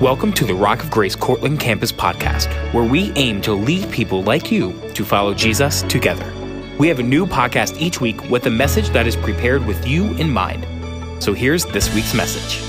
Welcome to the Rock of Grace Cortland Campus podcast, where we aim to lead people like you to follow Jesus together. We have a new podcast each week with a message that is prepared with you in mind. So here's this week's message.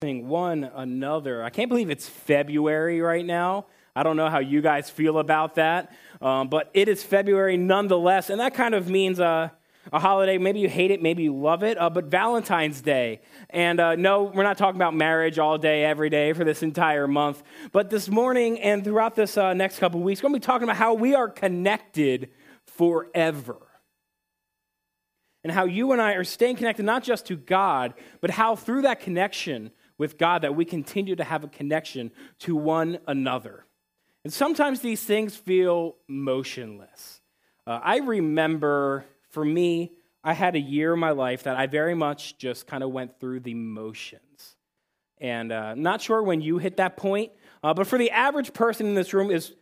One another. I can't believe it's February right now. I don't know how you guys feel about that, um, but it is February nonetheless, and that kind of means uh, a holiday. Maybe you hate it, maybe you love it, uh, but Valentine's Day. And uh, no, we're not talking about marriage all day, every day for this entire month. But this morning and throughout this uh, next couple weeks, we're going to be talking about how we are connected forever. And how you and I are staying connected not just to God, but how through that connection with God that we continue to have a connection to one another. And sometimes these things feel motionless. Uh, I remember for me, I had a year in my life that I very much just kind of went through the motions. And uh, not sure when you hit that point, uh, but for the average person in this room is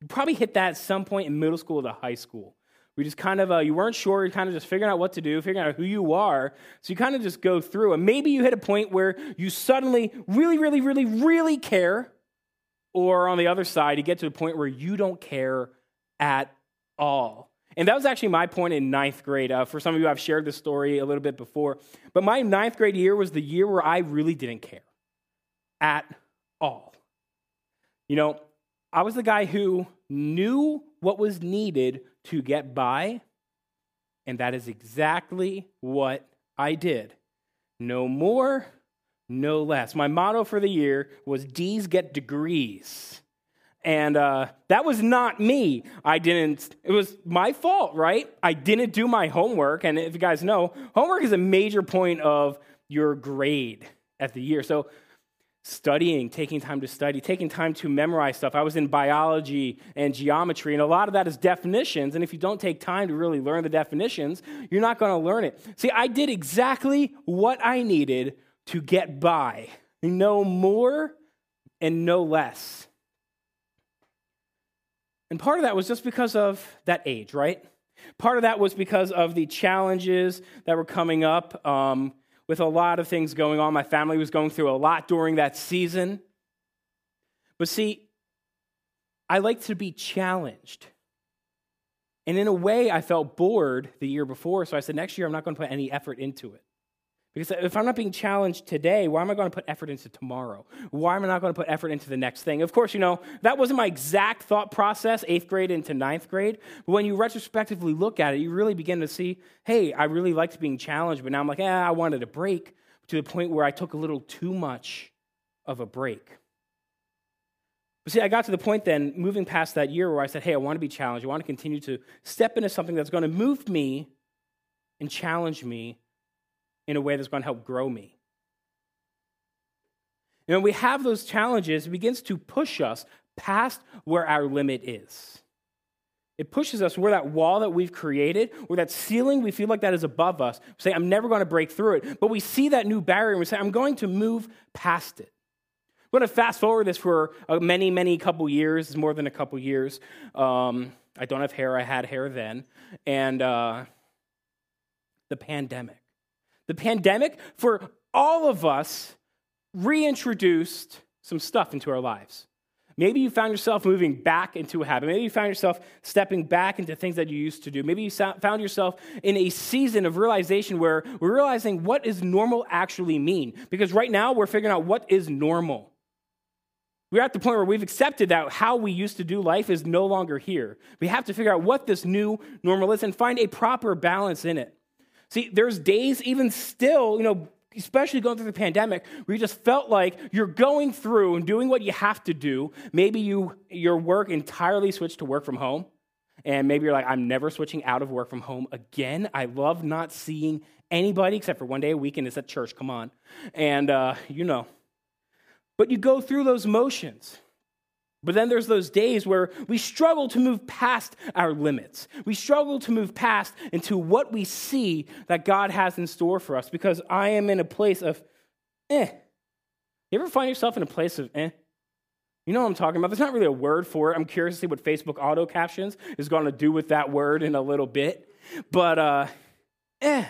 you probably hit that at some point in middle school to high school. We just kind of, uh, you weren't sure, you kind of just figuring out what to do, figuring out who you are. So you kind of just go through. And maybe you hit a point where you suddenly really, really, really, really care. Or on the other side, you get to a point where you don't care at all. And that was actually my point in ninth grade. Uh, for some of you, I've shared this story a little bit before. But my ninth grade year was the year where I really didn't care at all. You know, I was the guy who knew what was needed to get by, and that is exactly what I did. No more, no less. My motto for the year was D's get degrees. And uh, that was not me. I didn't, it was my fault, right? I didn't do my homework. And if you guys know, homework is a major point of your grade at the year. So, studying, taking time to study, taking time to memorize stuff. I was in biology and geometry, and a lot of that is definitions. And if you don't take time to really learn the definitions, you're not going to learn it. See, I did exactly what I needed to get by, no more and no less. And part of that was just because of that age, right? Part of that was because of the challenges that were coming up um, with a lot of things going on. My family was going through a lot during that season. But see, I like to be challenged. And in a way, I felt bored the year before, so I said, next year I'm not going to put any effort into it. Because if I'm not being challenged today, why am I going to put effort into tomorrow? Why am I not going to put effort into the next thing? Of course, you know, that wasn't my exact thought process, eighth grade into ninth grade. But when you retrospectively look at it, you really begin to see, hey, I really liked being challenged, but now I'm like, eh, I wanted a break to the point where I took a little too much of a break. But see, I got to the point then, moving past that year, where I said, hey, I want to be challenged. I want to continue to step into something that's going to move me and challenge me in a way that's going to help grow me. And when we have those challenges, it begins to push us past where our limit is. It pushes us where that wall that we've created, where that ceiling we feel like that is above us. We say, I'm never going to break through it. But we see that new barrier and we say, I'm going to move past it. I'm going to fast forward this for many, many couple years, more than a couple years. Um, I don't have hair, I had hair then. And uh, the pandemic. The pandemic, for all of us, reintroduced some stuff into our lives. Maybe you found yourself moving back into a habit. Maybe you found yourself stepping back into things that you used to do. Maybe you found yourself in a season of realization where we're realizing what does normal actually mean? Because right now we're figuring out what is normal. We're at the point where we've accepted that how we used to do life is no longer here. We have to figure out what this new normal is and find a proper balance in it. See, there's days, even still, you know, especially going through the pandemic, where you just felt like you're going through and doing what you have to do. Maybe you your work entirely switched to work from home. And maybe you're like, I'm never switching out of work from home again. I love not seeing anybody except for one day a week, and it's at church. Come on. And, uh, you know. But you go through those motions. But then there's those days where we struggle to move past our limits. We struggle to move past into what we see that God has in store for us because I am in a place of eh. You ever find yourself in a place of eh? You know what I'm talking about? There's not really a word for it. I'm curious to see what Facebook auto captions is going to do with that word in a little bit. But uh, eh.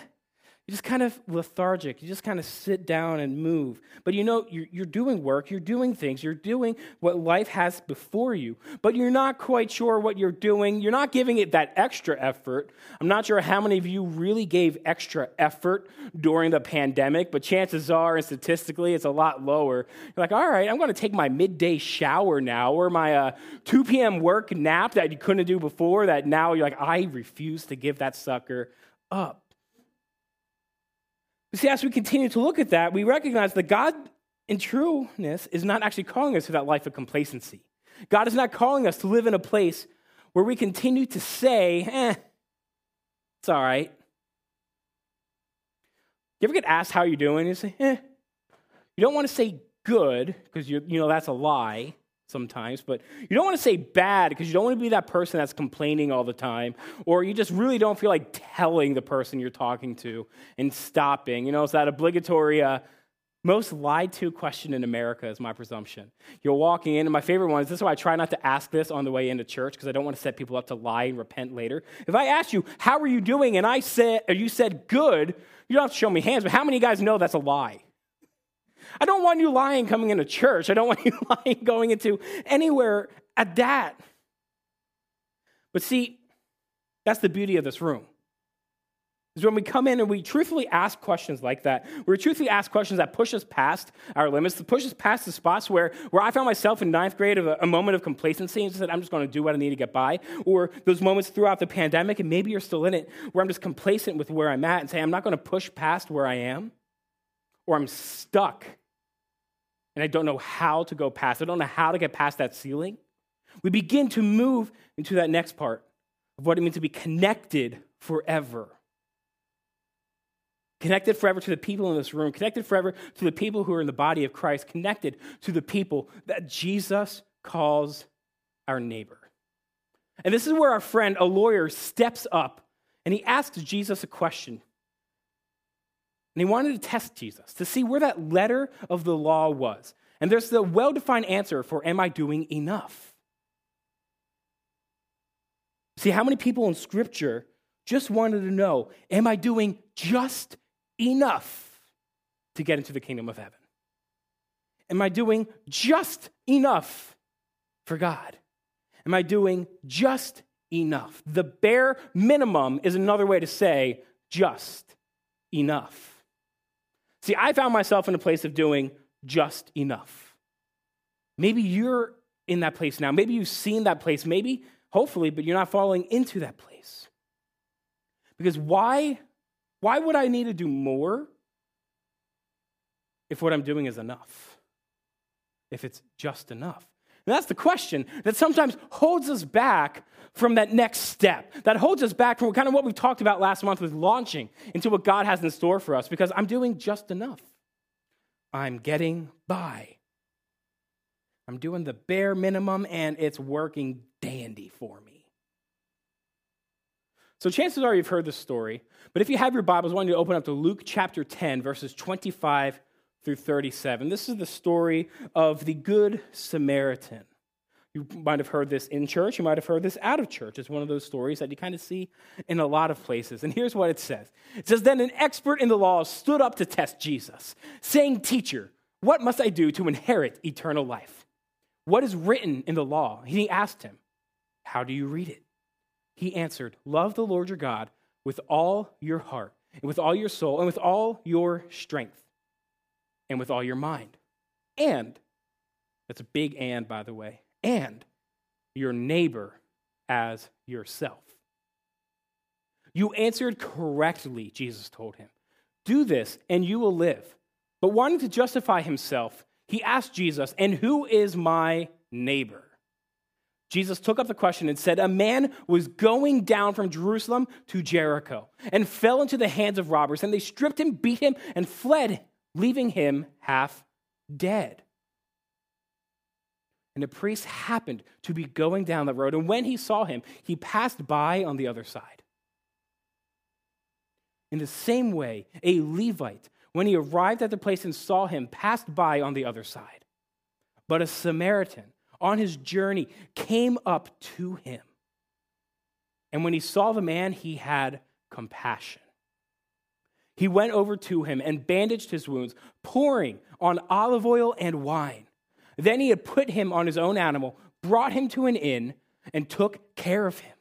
You're just kind of lethargic. You just kind of sit down and move. But you know, you're, you're, doing work, you're doing things, you're doing what life has before you, but you're not quite sure what you're doing. You're not giving it that extra effort. I'm not sure how many of you really gave extra effort during the pandemic, but chances are, and statistically, it's a lot lower. You're like, all right, I'm going to take my midday shower now, or my uh, 2 p.m. work nap that you couldn't do before, that now you're like, I refuse to give that sucker up. See, as we continue to look at that, we recognize that God, in trueness, is not actually calling us to that life of complacency. God is not calling us to live in a place where we continue to say, eh, it's all right. You ever get asked how you're doing? You say, eh. You don't want to say good, because you know that's a lie sometimes, but you don't want to say bad because you don't want to be that person that's complaining all the time, or you just really don't feel like telling the person you're talking to and stopping. You know, it's that obligatory, uh, most lied to question in America, is my presumption. You're walking in, and my favorite one is this is why I try not to ask this on the way into church because I don't want to set people up to lie and repent later. If I ask you, How are you doing? and I said, or you said good, you don't have to show me hands, but how many guys know that's a lie? I don't want you lying coming into church. I don't want you lying going into anywhere at that. But see, that's the beauty of this room. Is when we come in and we truthfully ask questions like that, we truthfully ask questions that push us past our limits, that push us past the spots where, where I found myself in ninth grade of a, a moment of complacency and said, I'm just going to do what I need to get by. Or those moments throughout the pandemic, and maybe you're still in it, where I'm just complacent with where I'm at and say, I'm not going to push past where I am or I'm stuck and I don't know how to go past. I don't know how to get past that ceiling. We begin to move into that next part of what it means to be connected forever. Connected forever to the people in this room, connected forever to the people who are in the body of Christ, connected to the people that Jesus calls our neighbor. And this is where our friend, a lawyer, steps up and he asks Jesus a question. And he wanted to test Jesus to see where that letter of the law was. And there's the well defined answer for Am I doing enough? See, how many people in Scripture just wanted to know Am I doing just enough to get into the kingdom of heaven? Am I doing just enough for God? Am I doing just enough? The bare minimum is another way to say just enough. See, I found myself in a place of doing just enough. Maybe you're in that place now. Maybe you've seen that place. Maybe, hopefully, but you're not falling into that place. Because why, why would I need to do more if what I'm doing is enough? If it's just enough? And that's the question that sometimes holds us back from that next step, that holds us back from kind of what we talked about last month with launching into what God has in store for us, because I'm doing just enough. I'm getting by. I'm doing the bare minimum, and it's working dandy for me. So, chances are you've heard this story, but if you have your Bibles, I want you to open up to Luke chapter 10, verses 25 through 37. This is the story of the Good Samaritan. You might have heard this in church, you might have heard this out of church. It's one of those stories that you kind of see in a lot of places. And here's what it says It says, Then an expert in the law stood up to test Jesus, saying, Teacher, what must I do to inherit eternal life? What is written in the law? He asked him, How do you read it? He answered, Love the Lord your God with all your heart, and with all your soul, and with all your strength and with all your mind. And, that's a big and, by the way, and your neighbor as yourself. You answered correctly, Jesus told him. Do this, and you will live. But wanting to justify himself, he asked Jesus, And who is my neighbor? Jesus took up the question and said, A man was going down from Jerusalem to Jericho and fell into the hands of robbers, and they stripped him, beat him, and fled leaving him half dead. And the priest happened to be going down the road, and when he saw him, he passed by on the other side. In the same way, a Levite, when he arrived at the place and saw him, passed by on the other side. But a Samaritan, on his journey, came up to him. And when he saw the man, he had compassion he went over to him and bandaged his wounds, pouring on olive oil and wine. Then he had put him on his own animal, brought him to an inn, and took care of him.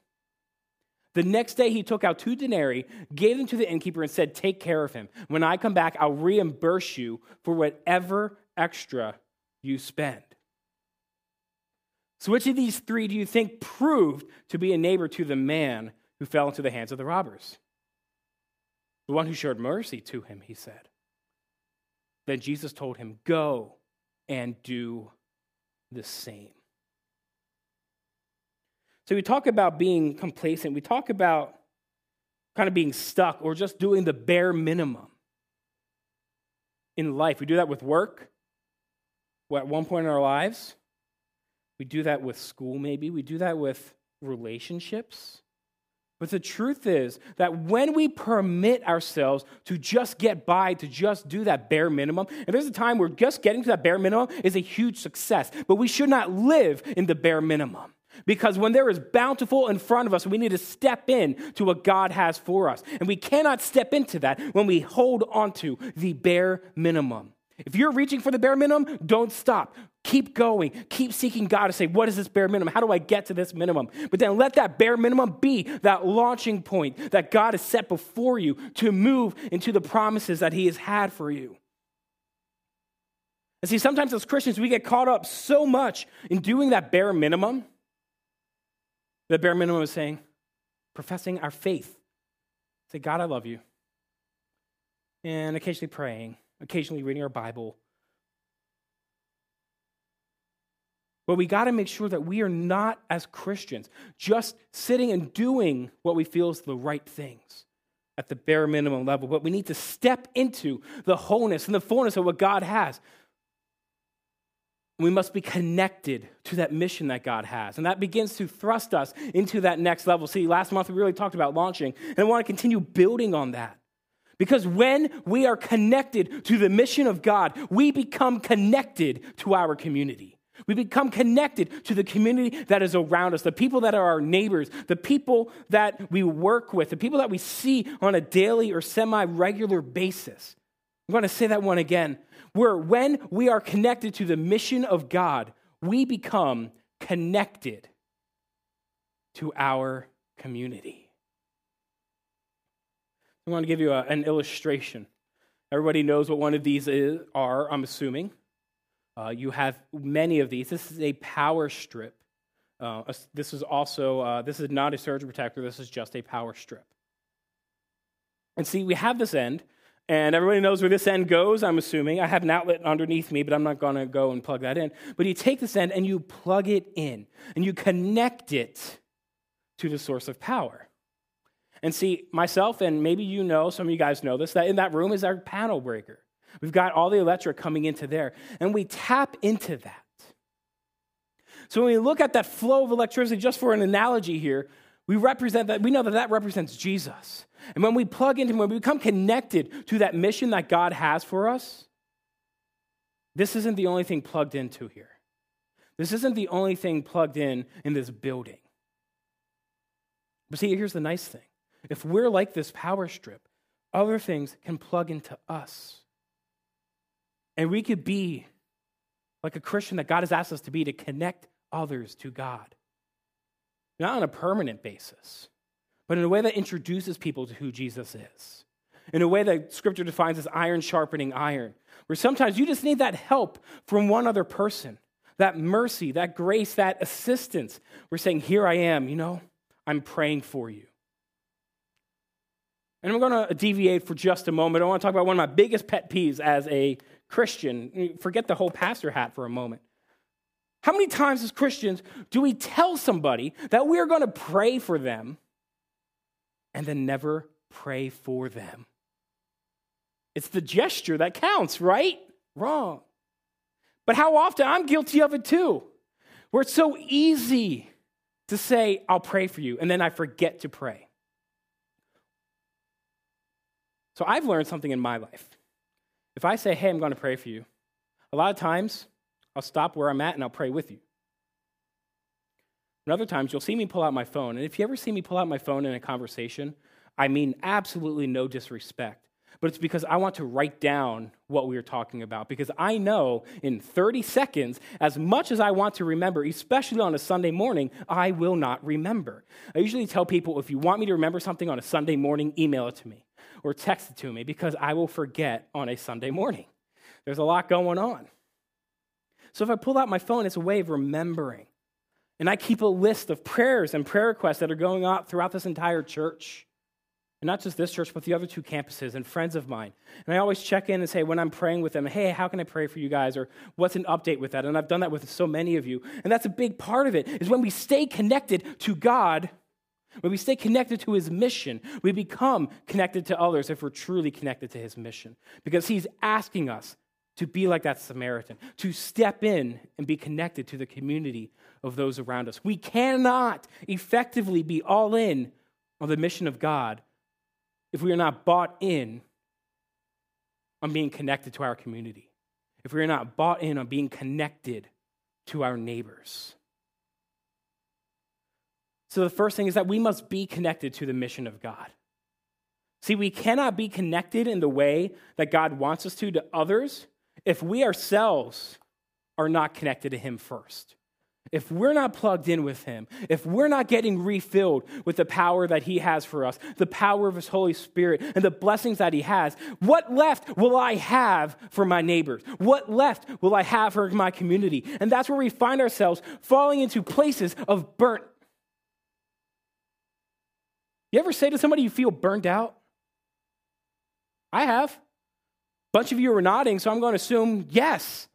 The next day, he took out two denarii, gave them to the innkeeper, and said, Take care of him. When I come back, I'll reimburse you for whatever extra you spend. So, which of these three do you think proved to be a neighbor to the man who fell into the hands of the robbers? The one who showed mercy to him, he said. Then Jesus told him, Go and do the same. So we talk about being complacent, we talk about kind of being stuck or just doing the bare minimum in life. We do that with work at one point in our lives. We do that with school, maybe. We do that with relationships. But the truth is that when we permit ourselves to just get by, to just do that bare minimum, and there's a time where just getting to that bare minimum is a huge success, but we should not live in the bare minimum. Because when there is bountiful in front of us, we need to step in to what God has for us. And we cannot step into that when we hold onto the bare minimum. If you're reaching for the bare minimum, don't stop. Keep going. Keep seeking God to say, what is this bare minimum? How do I get to this minimum? But then let that bare minimum be that launching point that God has set before you to move into the promises that He has had for you. And see, sometimes as Christians, we get caught up so much in doing that bare minimum. The bare minimum is saying, professing our faith. Say, God, I love you. And occasionally praying occasionally reading our Bible. But we got to make sure that we are not, as Christians, just sitting and doing what we feel is the right things at the bare minimum level, but we need to step into the wholeness and the fullness of what God has. We must be connected to that mission that God has. And that begins to thrust us into that next level. See, last month we really talked about launching, and I want to continue building on that. Because when we are connected to the mission of God, we become connected to our community. We become connected to the community that is around us, the people that are our neighbors, the people that we work with, the people that we see on a daily or semi regular basis. I'm going to say that one again. Where when we are connected to the mission of God, we become connected to our community. I want to give you a, an illustration. Everybody knows what one of these is, are, I'm assuming. Uh, you have many of these. This is a power strip. Uh, this is also, uh, this is not a surge protector. This is just a power strip. And see, we have this end, and everybody knows where this end goes, I'm assuming. I have an outlet underneath me, but I'm not going to go and plug that in. But you take this end and you plug it in, and you connect it to the source of power. And see, myself, and maybe you know, some of you guys know this, that in that room is our panel breaker. We've got all the electric coming into there, and we tap into that. So when we look at that flow of electricity, just for an analogy here, we represent that, we know that that represents Jesus. And when we plug into him, when we become connected to that mission that God has for us, this isn't the only thing plugged into here. This isn't the only thing plugged in in this building. But see, here's the nice thing if we're like this power strip, other things can plug into us. And we could be like a Christian that God has asked us to be to connect others to God. Not on a permanent basis, but in a way that introduces people to who Jesus is. In a way that scripture defines as iron sharpening iron, where sometimes you just need that help from one other person, that mercy, that grace, that assistance. We're saying, Here I am, you know, I'm praying for you. And I'm going to deviate for just a moment. I want to talk about one of my biggest pet peeves as a Christian. Forget the whole pastor hat for a moment. How many times as Christians do we tell somebody that we're going to pray for them and then never pray for them? It's the gesture that counts, right? Wrong. But how often I'm guilty of it too, where it's so easy to say, I'll pray for you, and then I forget to pray. So I've learned something in my life. If I say, hey, I'm going to pray for you, a lot of times I'll stop where I'm at and I'll pray with you. And other times you'll see me pull out my phone. And if you ever see me pull out my phone in a conversation, I mean absolutely no disrespect. but it's because I want to write down what we are talking about. Because I know in 30 seconds, as much as I want to remember, especially on a Sunday morning, I will not remember. I usually tell people if you want me to remember something on a Sunday morning, email it to me or text it to me because I will forget on a Sunday morning. There's a lot going on. So if I pull out my phone, it's a way of remembering. And I keep a list of prayers and prayer requests that are going on throughout this entire church. And not just this church, but the other two campuses and friends of mine. And I always check in and say, when I'm praying with them, hey, how can I pray for you guys? Or what's an update with that? And I've done that with so many of you. And that's a big part of it, is when we stay connected to God, when we stay connected to his mission, we become connected to others if we're truly connected to his mission. Because he's asking us to be like that Samaritan, to step in and be connected to the community of those around us. We cannot effectively be all in on the mission of God if we are not bought in on being connected to our community, if we are not bought in on being connected to our neighbors. So, the first thing is that we must be connected to the mission of God. See, we cannot be connected in the way that God wants us to to others if we ourselves are not connected to Him first if we're not plugged in with Him, if we're not getting refilled with the power that He has for us, the power of His Holy Spirit, and the blessings that He has, what left will I have for my neighbors? What left will I have for my community? And that's where we find ourselves falling into places of burnt. You ever say to somebody you feel burnt out? I have. A bunch of you are nodding, so I'm going to assume yes.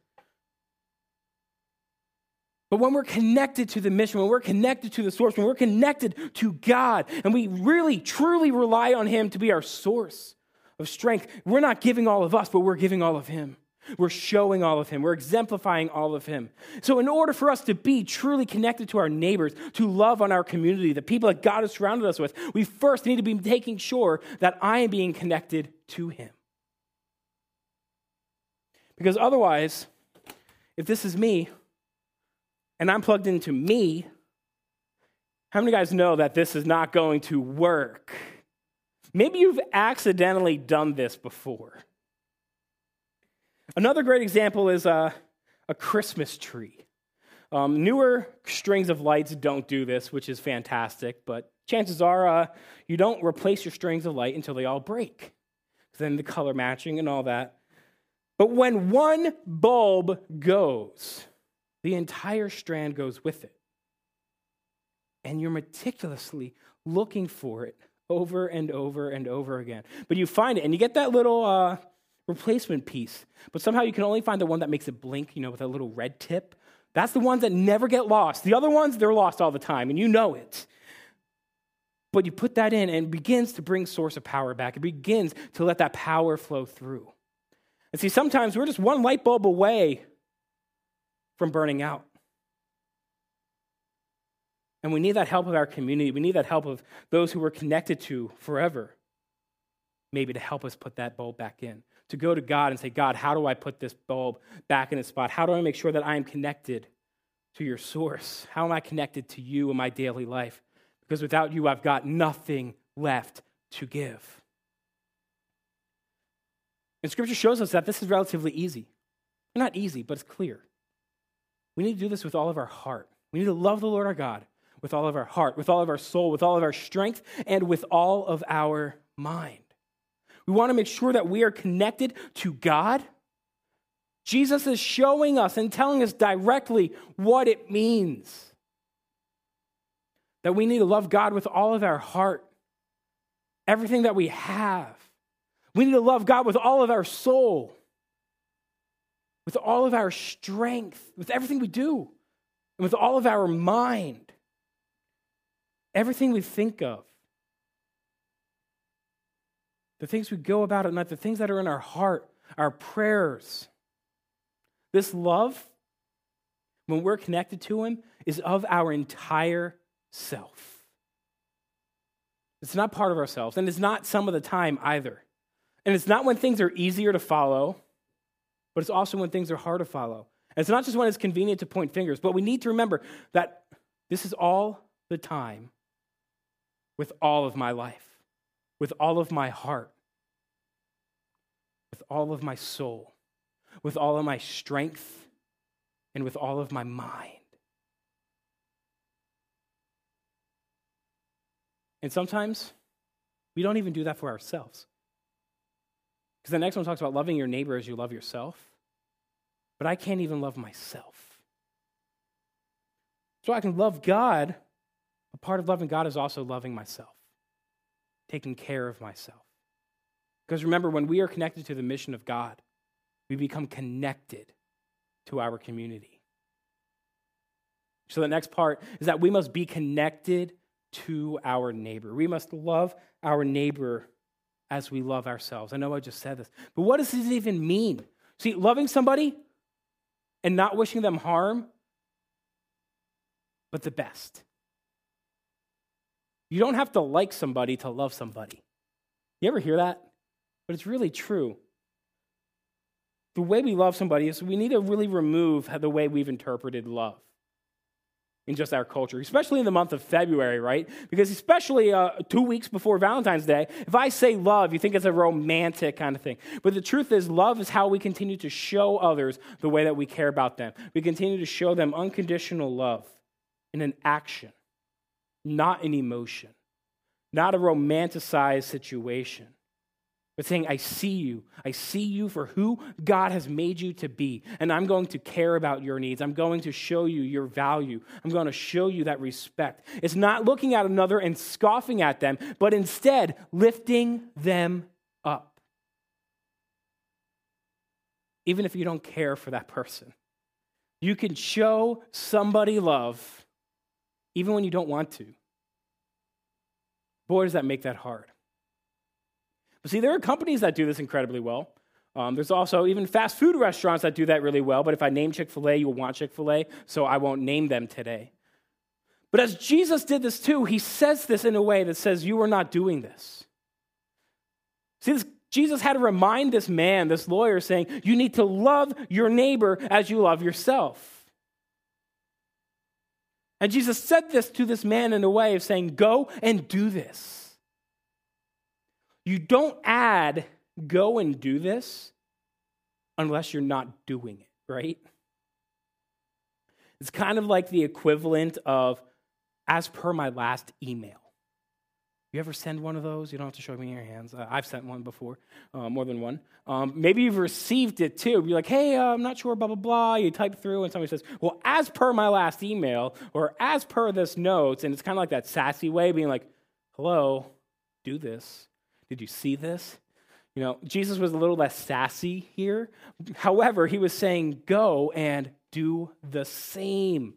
But when we're connected to the mission, when we're connected to the source, when we're connected to God, and we really, truly rely on Him to be our source of strength, we're not giving all of us, but we're giving all of Him. We're showing all of Him. We're exemplifying all of Him. So, in order for us to be truly connected to our neighbors, to love on our community, the people that God has surrounded us with, we first need to be making sure that I am being connected to Him. Because otherwise, if this is me, and I'm plugged into me, how many guys know that this is not going to work? Maybe you've accidentally done this before. Another great example is a, a Christmas tree. Um, newer strings of lights don't do this, which is fantastic, but chances are uh, you don't replace your strings of light until they all break. Then the color matching and all that. But when one bulb goes, the entire strand goes with it. And you're meticulously looking for it over and over and over again. But you find it, and you get that little uh, replacement piece. But somehow you can only find the one that makes it blink, you know, with a little red tip. That's the ones that never get lost. The other ones, they're lost all the time, and you know it. But you put that in, and it begins to bring source of power back. It begins to let that power flow through. And see, sometimes we're just one light bulb away from burning out. And we need that help of our community. We need that help of those who we're connected to forever, maybe to help us put that bulb back in. To go to God and say, God, how do I put this bulb back in its spot? How do I make sure that I am connected to your source? How am I connected to you in my daily life? Because without you, I've got nothing left to give. And scripture shows us that this is relatively easy. Not easy, but it's clear. We need to do this with all of our heart. We need to love the Lord our God with all of our heart, with all of our soul, with all of our strength, and with all of our mind. We want to make sure that we are connected to God. Jesus is showing us and telling us directly what it means. That we need to love God with all of our heart, everything that we have. We need to love God with all of our soul with all of our strength, with everything we do, and with all of our mind, everything we think of, the things we go about at night, the things that are in our heart, our prayers. This love, when we're connected to Him, is of our entire self. It's not part of ourselves, and it's not some of the time either. And it's not when things are easier to follow but it's also when things are hard to follow. And it's not just when it's convenient to point fingers, but we need to remember that this is all the time with all of my life, with all of my heart. with all of my soul, with all of my strength, and with all of my mind. And sometimes we don't even do that for ourselves. Because the next one talks about loving your neighbor as you love yourself. But I can't even love myself. So I can love God. A part of loving God is also loving myself, taking care of myself. Because remember, when we are connected to the mission of God, we become connected to our community. So the next part is that we must be connected to our neighbor. We must love our neighbor as we love ourselves. I know I just said this, but what does this even mean? See, loving somebody and not wishing them harm, but the best. You don't have to like somebody to love somebody. You ever hear that? But it's really true. The way we love somebody is we need to really remove the way we've interpreted love in just our culture, especially in the month of February, right? Because especially uh, two weeks before Valentine's Day, if I say love, you think it's a romantic kind of thing. But the truth is, love is how we continue to show others the way that we care about them. We continue to show them unconditional love in an action, not an emotion, not a romanticized situation but saying, I see you. I see you for who God has made you to be. And I'm going to care about your needs. I'm going to show you your value. I'm going to show you that respect. It's not looking at another and scoffing at them, but instead lifting them up. Even if you don't care for that person, you can show somebody love even when you don't want to. Boy, does that make that hard. But see, there are companies that do this incredibly well. Um, there's also even fast food restaurants that do that really well. But if I name Chick fil A, you'll want Chick fil A, so I won't name them today. But as Jesus did this too, he says this in a way that says, You are not doing this. See, this, Jesus had to remind this man, this lawyer, saying, You need to love your neighbor as you love yourself. And Jesus said this to this man in a way of saying, Go and do this. You don't add, go and do this unless you're not doing it, right? It's kind of like the equivalent of, as per my last email. You ever send one of those? You don't have to show me your hands. Uh, I've sent one before, uh, more than one. Um, maybe you've received it too. You're like, hey, uh, I'm not sure, blah, blah, blah. You type through, and somebody says, well, as per my last email, or as per this note, and it's kind of like that sassy way, being like, hello, do this. Did you see this? You know, Jesus was a little less sassy here. However, he was saying, go and do the same.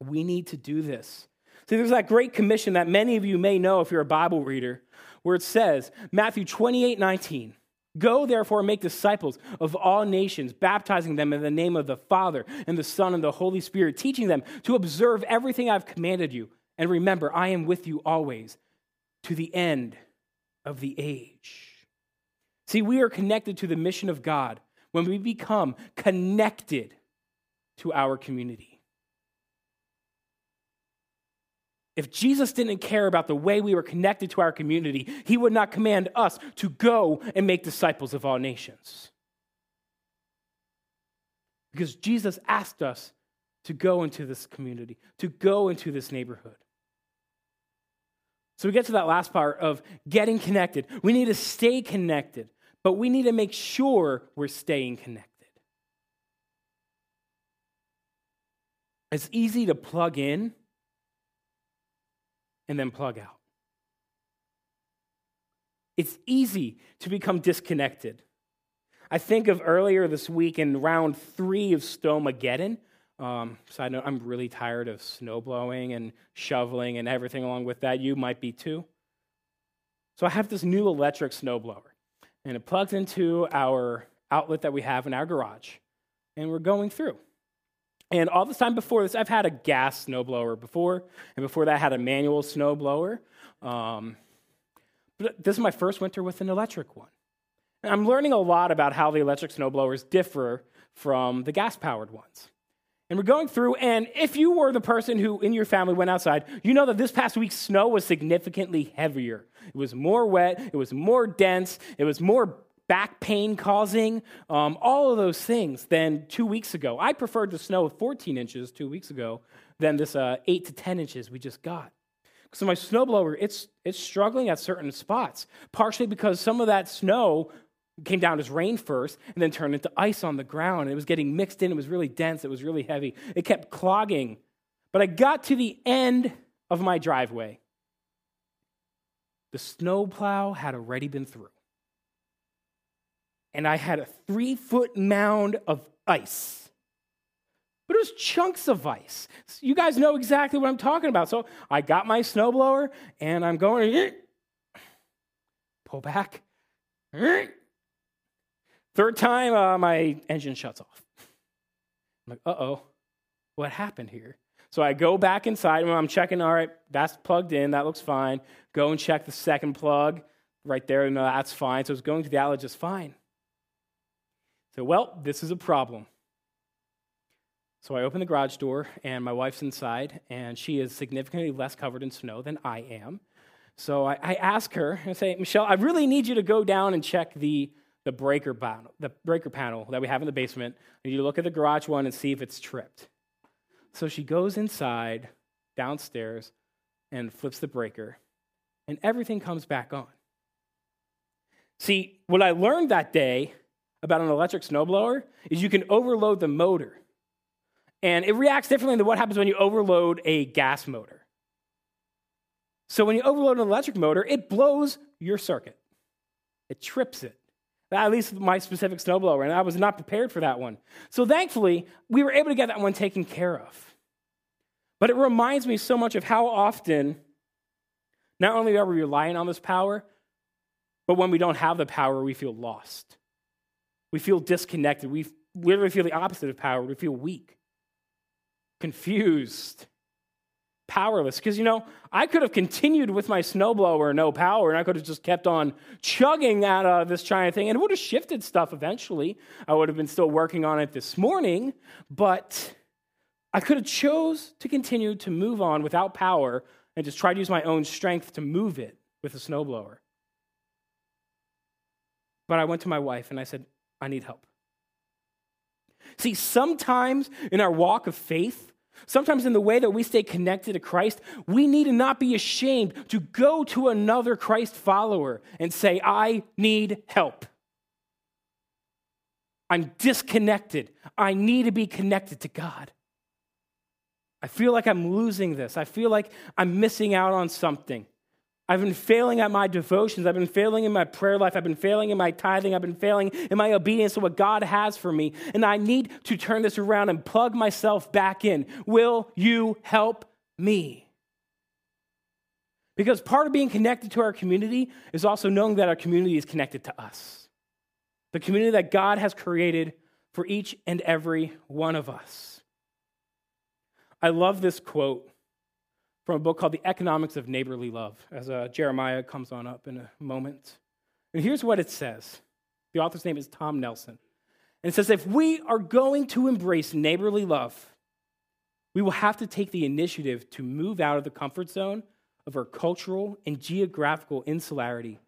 We need to do this. See, there's that great commission that many of you may know if you're a Bible reader, where it says, Matthew 28 19, Go therefore and make disciples of all nations, baptizing them in the name of the Father and the Son and the Holy Spirit, teaching them to observe everything I've commanded you. And remember, I am with you always to the end of the age. See, we are connected to the mission of God when we become connected to our community. If Jesus didn't care about the way we were connected to our community, he would not command us to go and make disciples of all nations. Because Jesus asked us to go into this community, to go into this neighborhood. So we get to that last part of getting connected. We need to stay connected, but we need to make sure we're staying connected. It's easy to plug in and then plug out. It's easy to become disconnected. I think of earlier this week in round three of Snowmageddon, um, side note, I'm really tired of snow blowing and shoveling and everything along with that. You might be too. So I have this new electric snowblower, and it plugs into our outlet that we have in our garage, and we're going through. And all this time before this, I've had a gas snowblower before, and before that, I had a manual snowblower. Um, but this is my first winter with an electric one. And I'm learning a lot about how the electric snowblowers differ from the gas powered ones. And we're going through, and if you were the person who in your family went outside, you know that this past week's snow was significantly heavier. It was more wet, it was more dense, it was more back pain causing, um, all of those things than two weeks ago. I preferred the snow of 14 inches two weeks ago than this uh, 8 to 10 inches we just got. So my snowblower, it's, it's struggling at certain spots, partially because some of that snow came down as rain first and then turned into ice on the ground. And It was getting mixed in. It was really dense. It was really heavy. It kept clogging. But I got to the end of my driveway. The snowplow had already been through. And I had a three foot mound of ice but it was chunks of ice. So you guys know exactly what I'm talking about. So I got my snowblower and I'm going, pull back. Third time, uh, my engine shuts off. I'm like, uh oh, what happened here? So I go back inside and I'm checking, all right, that's plugged in, that looks fine. Go and check the second plug right there, and that's fine. So it's going to the outlet just fine. So, well, this is a problem. So I open the garage door, and my wife's inside, and she is significantly less covered in snow than I am. So I, I ask her and say, Michelle, I really need you to go down and check the, the breaker panel, the breaker panel that we have in the basement. I need you to look at the garage one and see if it's tripped. So she goes inside, downstairs, and flips the breaker, and everything comes back on. See, what I learned that day about an electric snowblower is you can overload the motor. And it reacts differently than what happens when you overload a gas motor. So when you overload an electric motor, it blows your circuit. It trips it. At least my specific snowblower, and I was not prepared for that one. So thankfully, we were able to get that one taken care of. But it reminds me so much of how often not only are we relying on this power, but when we don't have the power, we feel lost. We feel disconnected. We literally feel the opposite of power. We feel weak confused, powerless. Because, you know, I could have continued with my snowblower, no power, and I could have just kept on chugging at uh, this giant thing, and it would have shifted stuff eventually. I would have been still working on it this morning, but I could have chose to continue to move on without power and just try to use my own strength to move it with a snowblower. But I went to my wife and I said, I need help. See, sometimes in our walk of faith, sometimes in the way that we stay connected to Christ, we need to not be ashamed to go to another Christ follower and say, I need help. I'm disconnected. I need to be connected to God. I feel like I'm losing this. I feel like I'm missing out on something. I've been failing at my devotions. I've been failing in my prayer life. I've been failing in my tithing. I've been failing in my obedience to what God has for me. And I need to turn this around and plug myself back in. Will you help me? Because part of being connected to our community is also knowing that our community is connected to us. The community that God has created for each and every one of us. I love this quote from a book called The Economics of Neighborly Love, as uh, Jeremiah comes on up in a moment. And here's what it says the author's name is Tom Nelson. And it says, if we are going to embrace neighborly love, we will have to take the initiative to move out of the comfort zone of our cultural and geographical insularity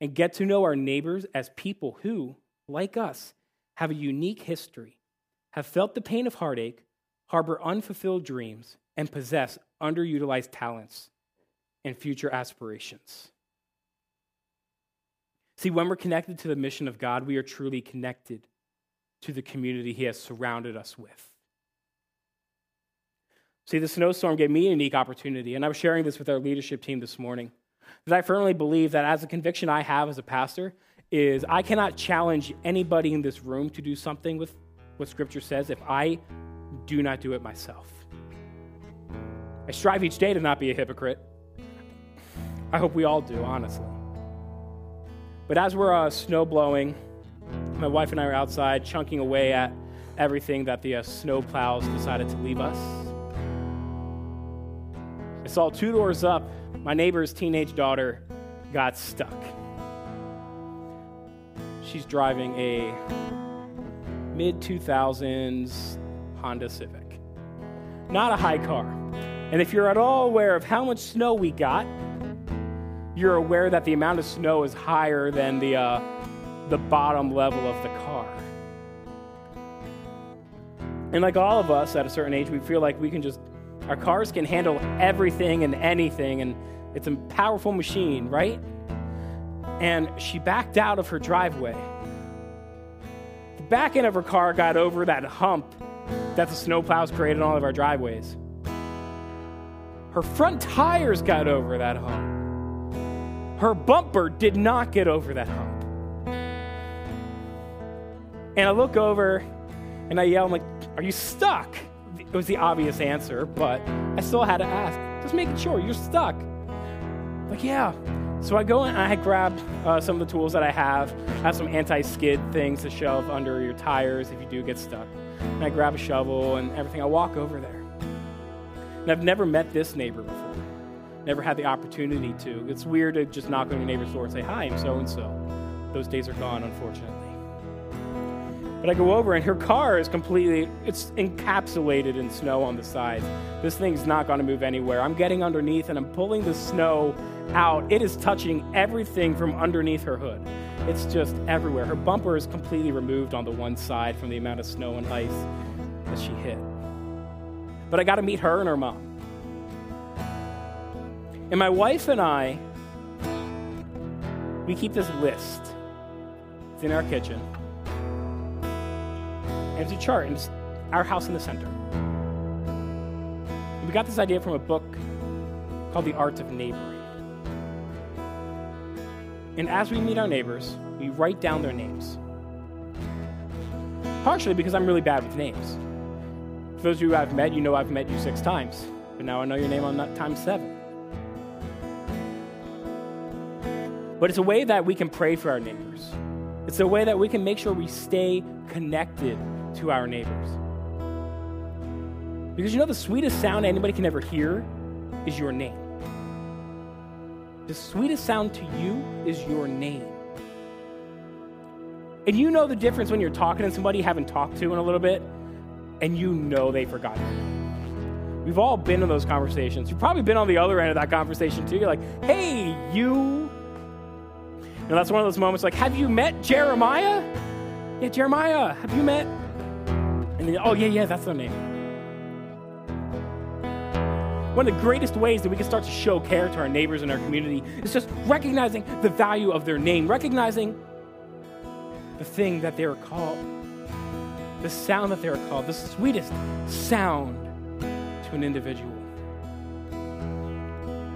and get to know our neighbors as people who, like us, have a unique history, have felt the pain of heartache, harbor unfulfilled dreams, and possess underutilized talents and future aspirations. See, when we're connected to the mission of God, we are truly connected to the community He has surrounded us with. See, the snowstorm gave me a unique opportunity, and I was sharing this with our leadership team this morning. That I firmly believe that as a conviction I have as a pastor is I cannot challenge anybody in this room to do something with what Scripture says if I do not do it myself. Strive each day to not be a hypocrite. I hope we all do, honestly. But as we're uh, snow blowing, my wife and I are outside chunking away at everything that the uh, snow plows decided to leave us. I saw two doors up, my neighbor's teenage daughter got stuck. She's driving a mid 2000s Honda Civic. Not a high car. And if you're at all aware of how much snow we got, you're aware that the amount of snow is higher than the, uh, the bottom level of the car. And like all of us at a certain age, we feel like we can just, our cars can handle everything and anything, and it's a powerful machine, right? And she backed out of her driveway. The back end of her car got over that hump that the snowplows created on all of our driveways. Her front tires got over that hump. Her bumper did not get over that hump. And I look over and I yell, I'm like, Are you stuck? It was the obvious answer, but I still had to ask, just making sure you're stuck. Like, yeah. So I go and I grab uh, some of the tools that I have. I have some anti skid things to shove under your tires if you do get stuck. And I grab a shovel and everything. I walk over there. And I've never met this neighbor before, never had the opportunity to. It's weird to just knock on your neighbor's door and say, Hi, I'm so and so. Those days are gone, unfortunately. But I go over and her car is completely, it's encapsulated in snow on the sides. This thing's not going to move anywhere. I'm getting underneath and I'm pulling the snow out. It is touching everything from underneath her hood. It's just everywhere. Her bumper is completely removed on the one side from the amount of snow and ice that she hit. But I got to meet her and her mom. And my wife and I, we keep this list. It's in our kitchen. And it's a chart, and it's our house in the center. And we got this idea from a book called The Art of Neighboring. And as we meet our neighbors, we write down their names. Partially because I'm really bad with names. For those of you I've met, you know I've met you six times, but now I know your name on that time seven. But it's a way that we can pray for our neighbors. It's a way that we can make sure we stay connected to our neighbors. Because you know, the sweetest sound anybody can ever hear is your name. The sweetest sound to you is your name. And you know the difference when you're talking to somebody you haven't talked to in a little bit, and you know they forgot name. We've all been in those conversations. You've probably been on the other end of that conversation too. You're like, hey, you. And that's one of those moments like, have you met Jeremiah? Yeah, Jeremiah, have you met and then, oh, yeah, yeah, that's their name. One of the greatest ways that we can start to show care to our neighbors and our community is just recognizing the value of their name, recognizing the thing that they are called, the sound that they are called, the sweetest sound to an individual.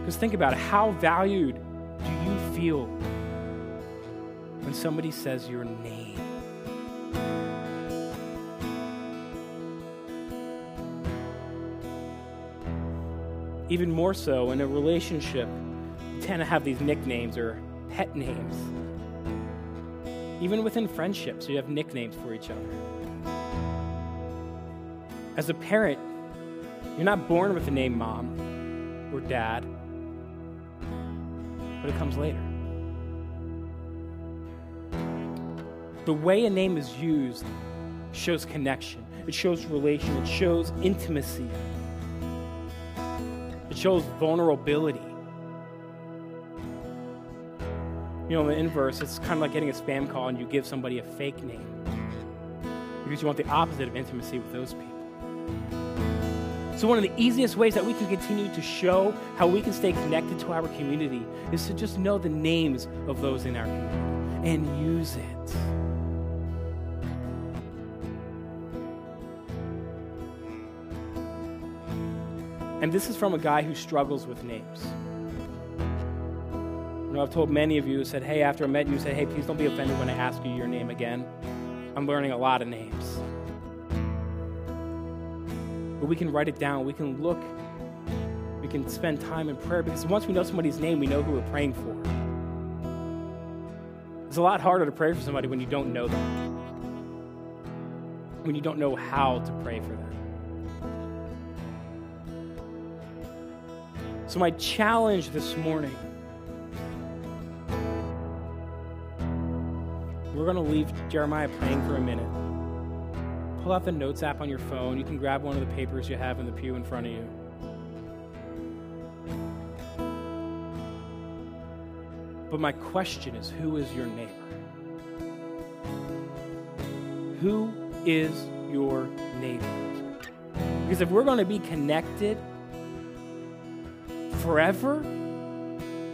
Because think about it how valued do you feel when somebody says your name? Even more so in a relationship, you tend to have these nicknames or pet names. Even within friendships, you have nicknames for each other. As a parent, you're not born with the name mom or dad, but it comes later. The way a name is used shows connection, it shows relation, it shows intimacy it shows vulnerability. You know, in the inverse, it's kind of like getting a spam call and you give somebody a fake name because you want the opposite of intimacy with those people. So, one of the easiest ways that we can continue to show how we can stay connected to our community is to just know the names of those in our community and use it. And this is from a guy who struggles with names. You know, I've told many of you said, hey, after I met you, said, hey, please don't be offended when I ask you your name again. I'm learning a lot of names. But we can write it down. We can look. We can spend time in prayer because once we know somebody's name, we know who we're praying for. It's a lot harder to pray for somebody when you don't know them, when you don't know how to pray for them. So, my challenge this morning we're going to leave Jeremiah praying for a minute. Pull out the Notes app on your phone. You can grab one of the papers you have in the pew in front of you. But my question is who is your neighbor? Who is your neighbor? Because if we're going to be connected forever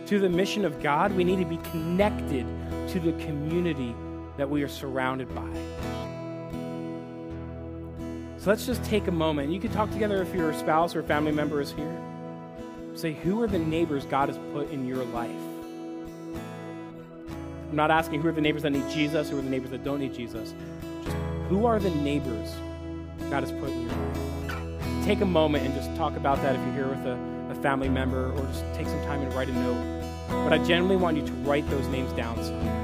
to the mission of God, we need to be connected to the community that we are surrounded by. So let's just take a moment. You can talk together if your spouse or family member is here. Say, who are the neighbors God has put in your life? I'm not asking who are the neighbors that need Jesus, who are the neighbors that don't need Jesus. Just who are the neighbors God has put in your life? Take a moment and just talk about that if you're here with a, a family member, or just take some time and write a note. But I genuinely want you to write those names down somewhere.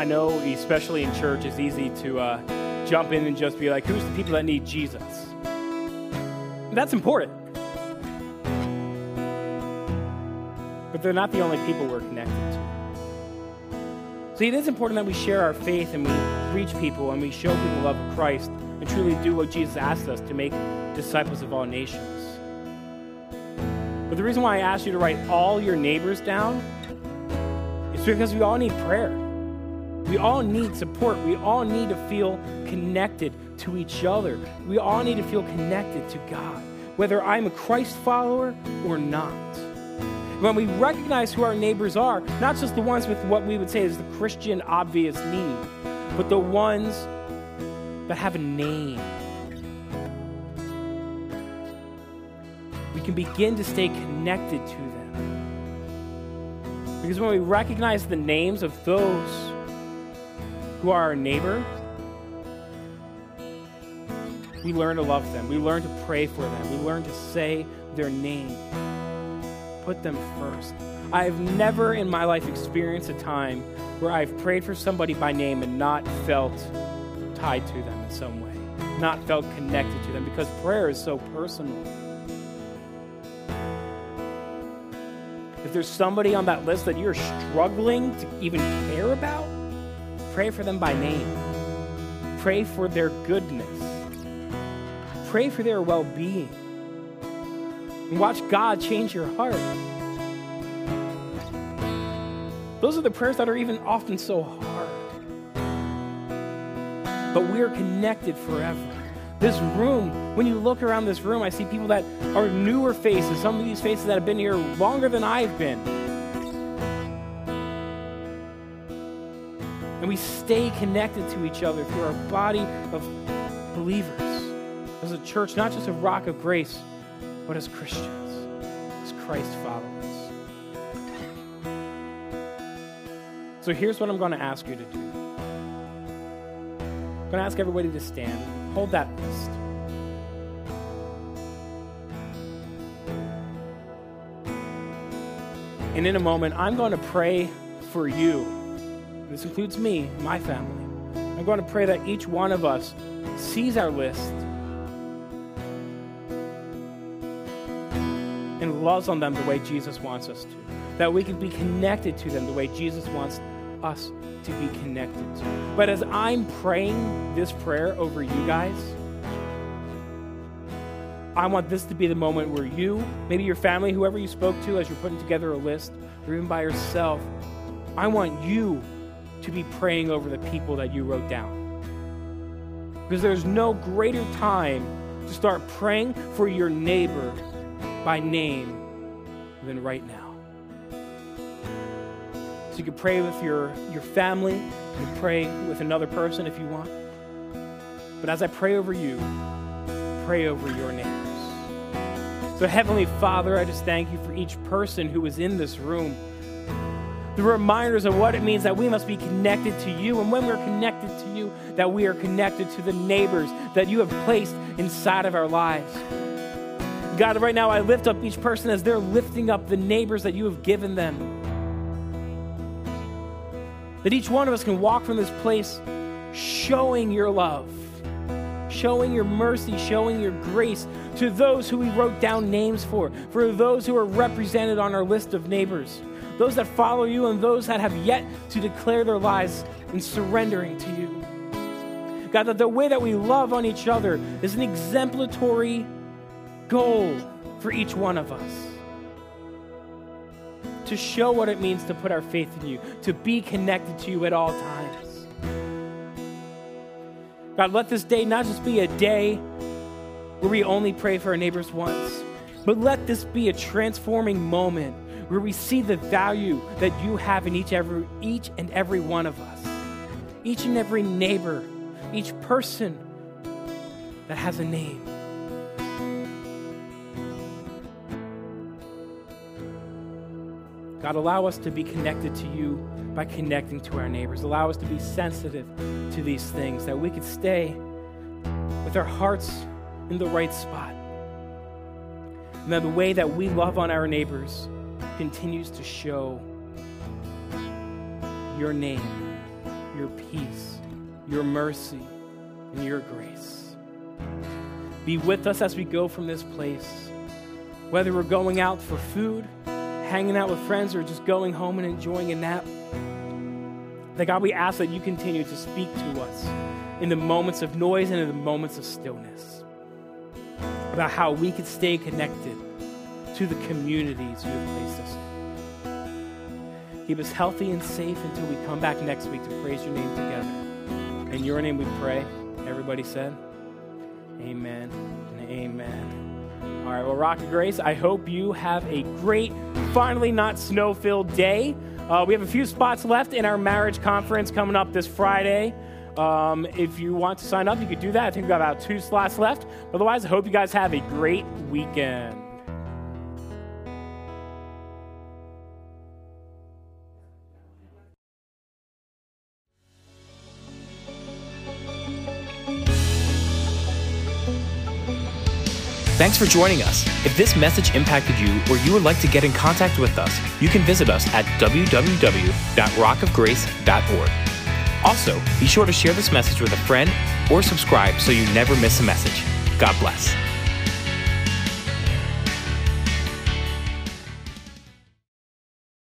I know, especially in church, it's easy to uh, jump in and just be like, who's the people that need Jesus? That's important. But they're not the only people we're connected to. See, it is important that we share our faith and we reach people and we show people the love of Christ and truly do what Jesus asked us to make disciples of all nations. But the reason why I asked you to write all your neighbors down is because we all need prayer. We all need support. We all need to feel connected to each other. We all need to feel connected to God, whether I'm a Christ follower or not. When we recognize who our neighbors are, not just the ones with what we would say is the Christian obvious need, but the ones that have a name. We can begin to stay connected to them. Because when we recognize the names of those who are our neighbor, we learn to love them. We learn to pray for them. We learn to say their name. Put them first. I've never in my life experienced a time where I've prayed for somebody by name and not felt tied to them in some way, not felt connected to them, because prayer is so personal. If there's somebody on that list that you're struggling to even care about, Pray for them by name. Pray for their goodness. Pray for their well being. Watch God change your heart. Those are the prayers that are even often so hard. But we are connected forever. This room, when you look around this room, I see people that are newer faces, some of these faces that have been here longer than I've been. Stay connected to each other through our body of believers as a church, not just a rock of grace, but as Christians, as Christ followers. So here's what I'm going to ask you to do. I'm going to ask everybody to stand. Hold that list. And in a moment, I'm going to pray for you this includes me, my family. I'm going to pray that each one of us sees our list and loves on them the way Jesus wants us to. That we can be connected to them the way Jesus wants us to be connected to. But as I'm praying this prayer over you guys, I want this to be the moment where you, maybe your family, whoever you spoke to as you're putting together a list, or even by yourself, I want you to be praying over the people that you wrote down. Because there's no greater time to start praying for your neighbor by name than right now. So you can pray with your, your family, you can pray with another person if you want. But as I pray over you, pray over your neighbors. So, Heavenly Father, I just thank you for each person who is in this room. The reminders of what it means that we must be connected to you. And when we're connected to you, that we are connected to the neighbors that you have placed inside of our lives. God, right now I lift up each person as they're lifting up the neighbors that you have given them. That each one of us can walk from this place showing your love showing your mercy, showing your grace to those who we wrote down names for, for those who are represented on our list of neighbors, those that follow you, and those that have yet to declare their lives in surrendering to you. God, that the way that we love on each other is an exemplary goal for each one of us. To show what it means to put our faith in you, to be connected to you at all times. God, let this day not just be a day where we only pray for our neighbors once, but let this be a transforming moment where we see the value that you have in each, every, each and every one of us, each and every neighbor, each person that has a name. God, allow us to be connected to you by connecting to our neighbors. Allow us to be sensitive to these things, that we could stay with our hearts in the right spot. And that the way that we love on our neighbors continues to show your name, your peace, your mercy, and your grace. Be with us as we go from this place, whether we're going out for food hanging out with friends or just going home and enjoying a nap. That God, we ask that you continue to speak to us in the moments of noise and in the moments of stillness about how we could stay connected to the communities you have placed us in. Keep us healthy and safe until we come back next week to praise your name together. In your name we pray. Everybody said, Amen and amen. All right, well, Rock of Grace, I hope you have a great, finally not snow filled day. Uh, we have a few spots left in our marriage conference coming up this Friday. Um, if you want to sign up, you could do that. I think we've got about two slots left. Otherwise, I hope you guys have a great weekend. Thanks for joining us. If this message impacted you or you would like to get in contact with us, you can visit us at www.rockofgrace.org. Also, be sure to share this message with a friend or subscribe so you never miss a message. God bless.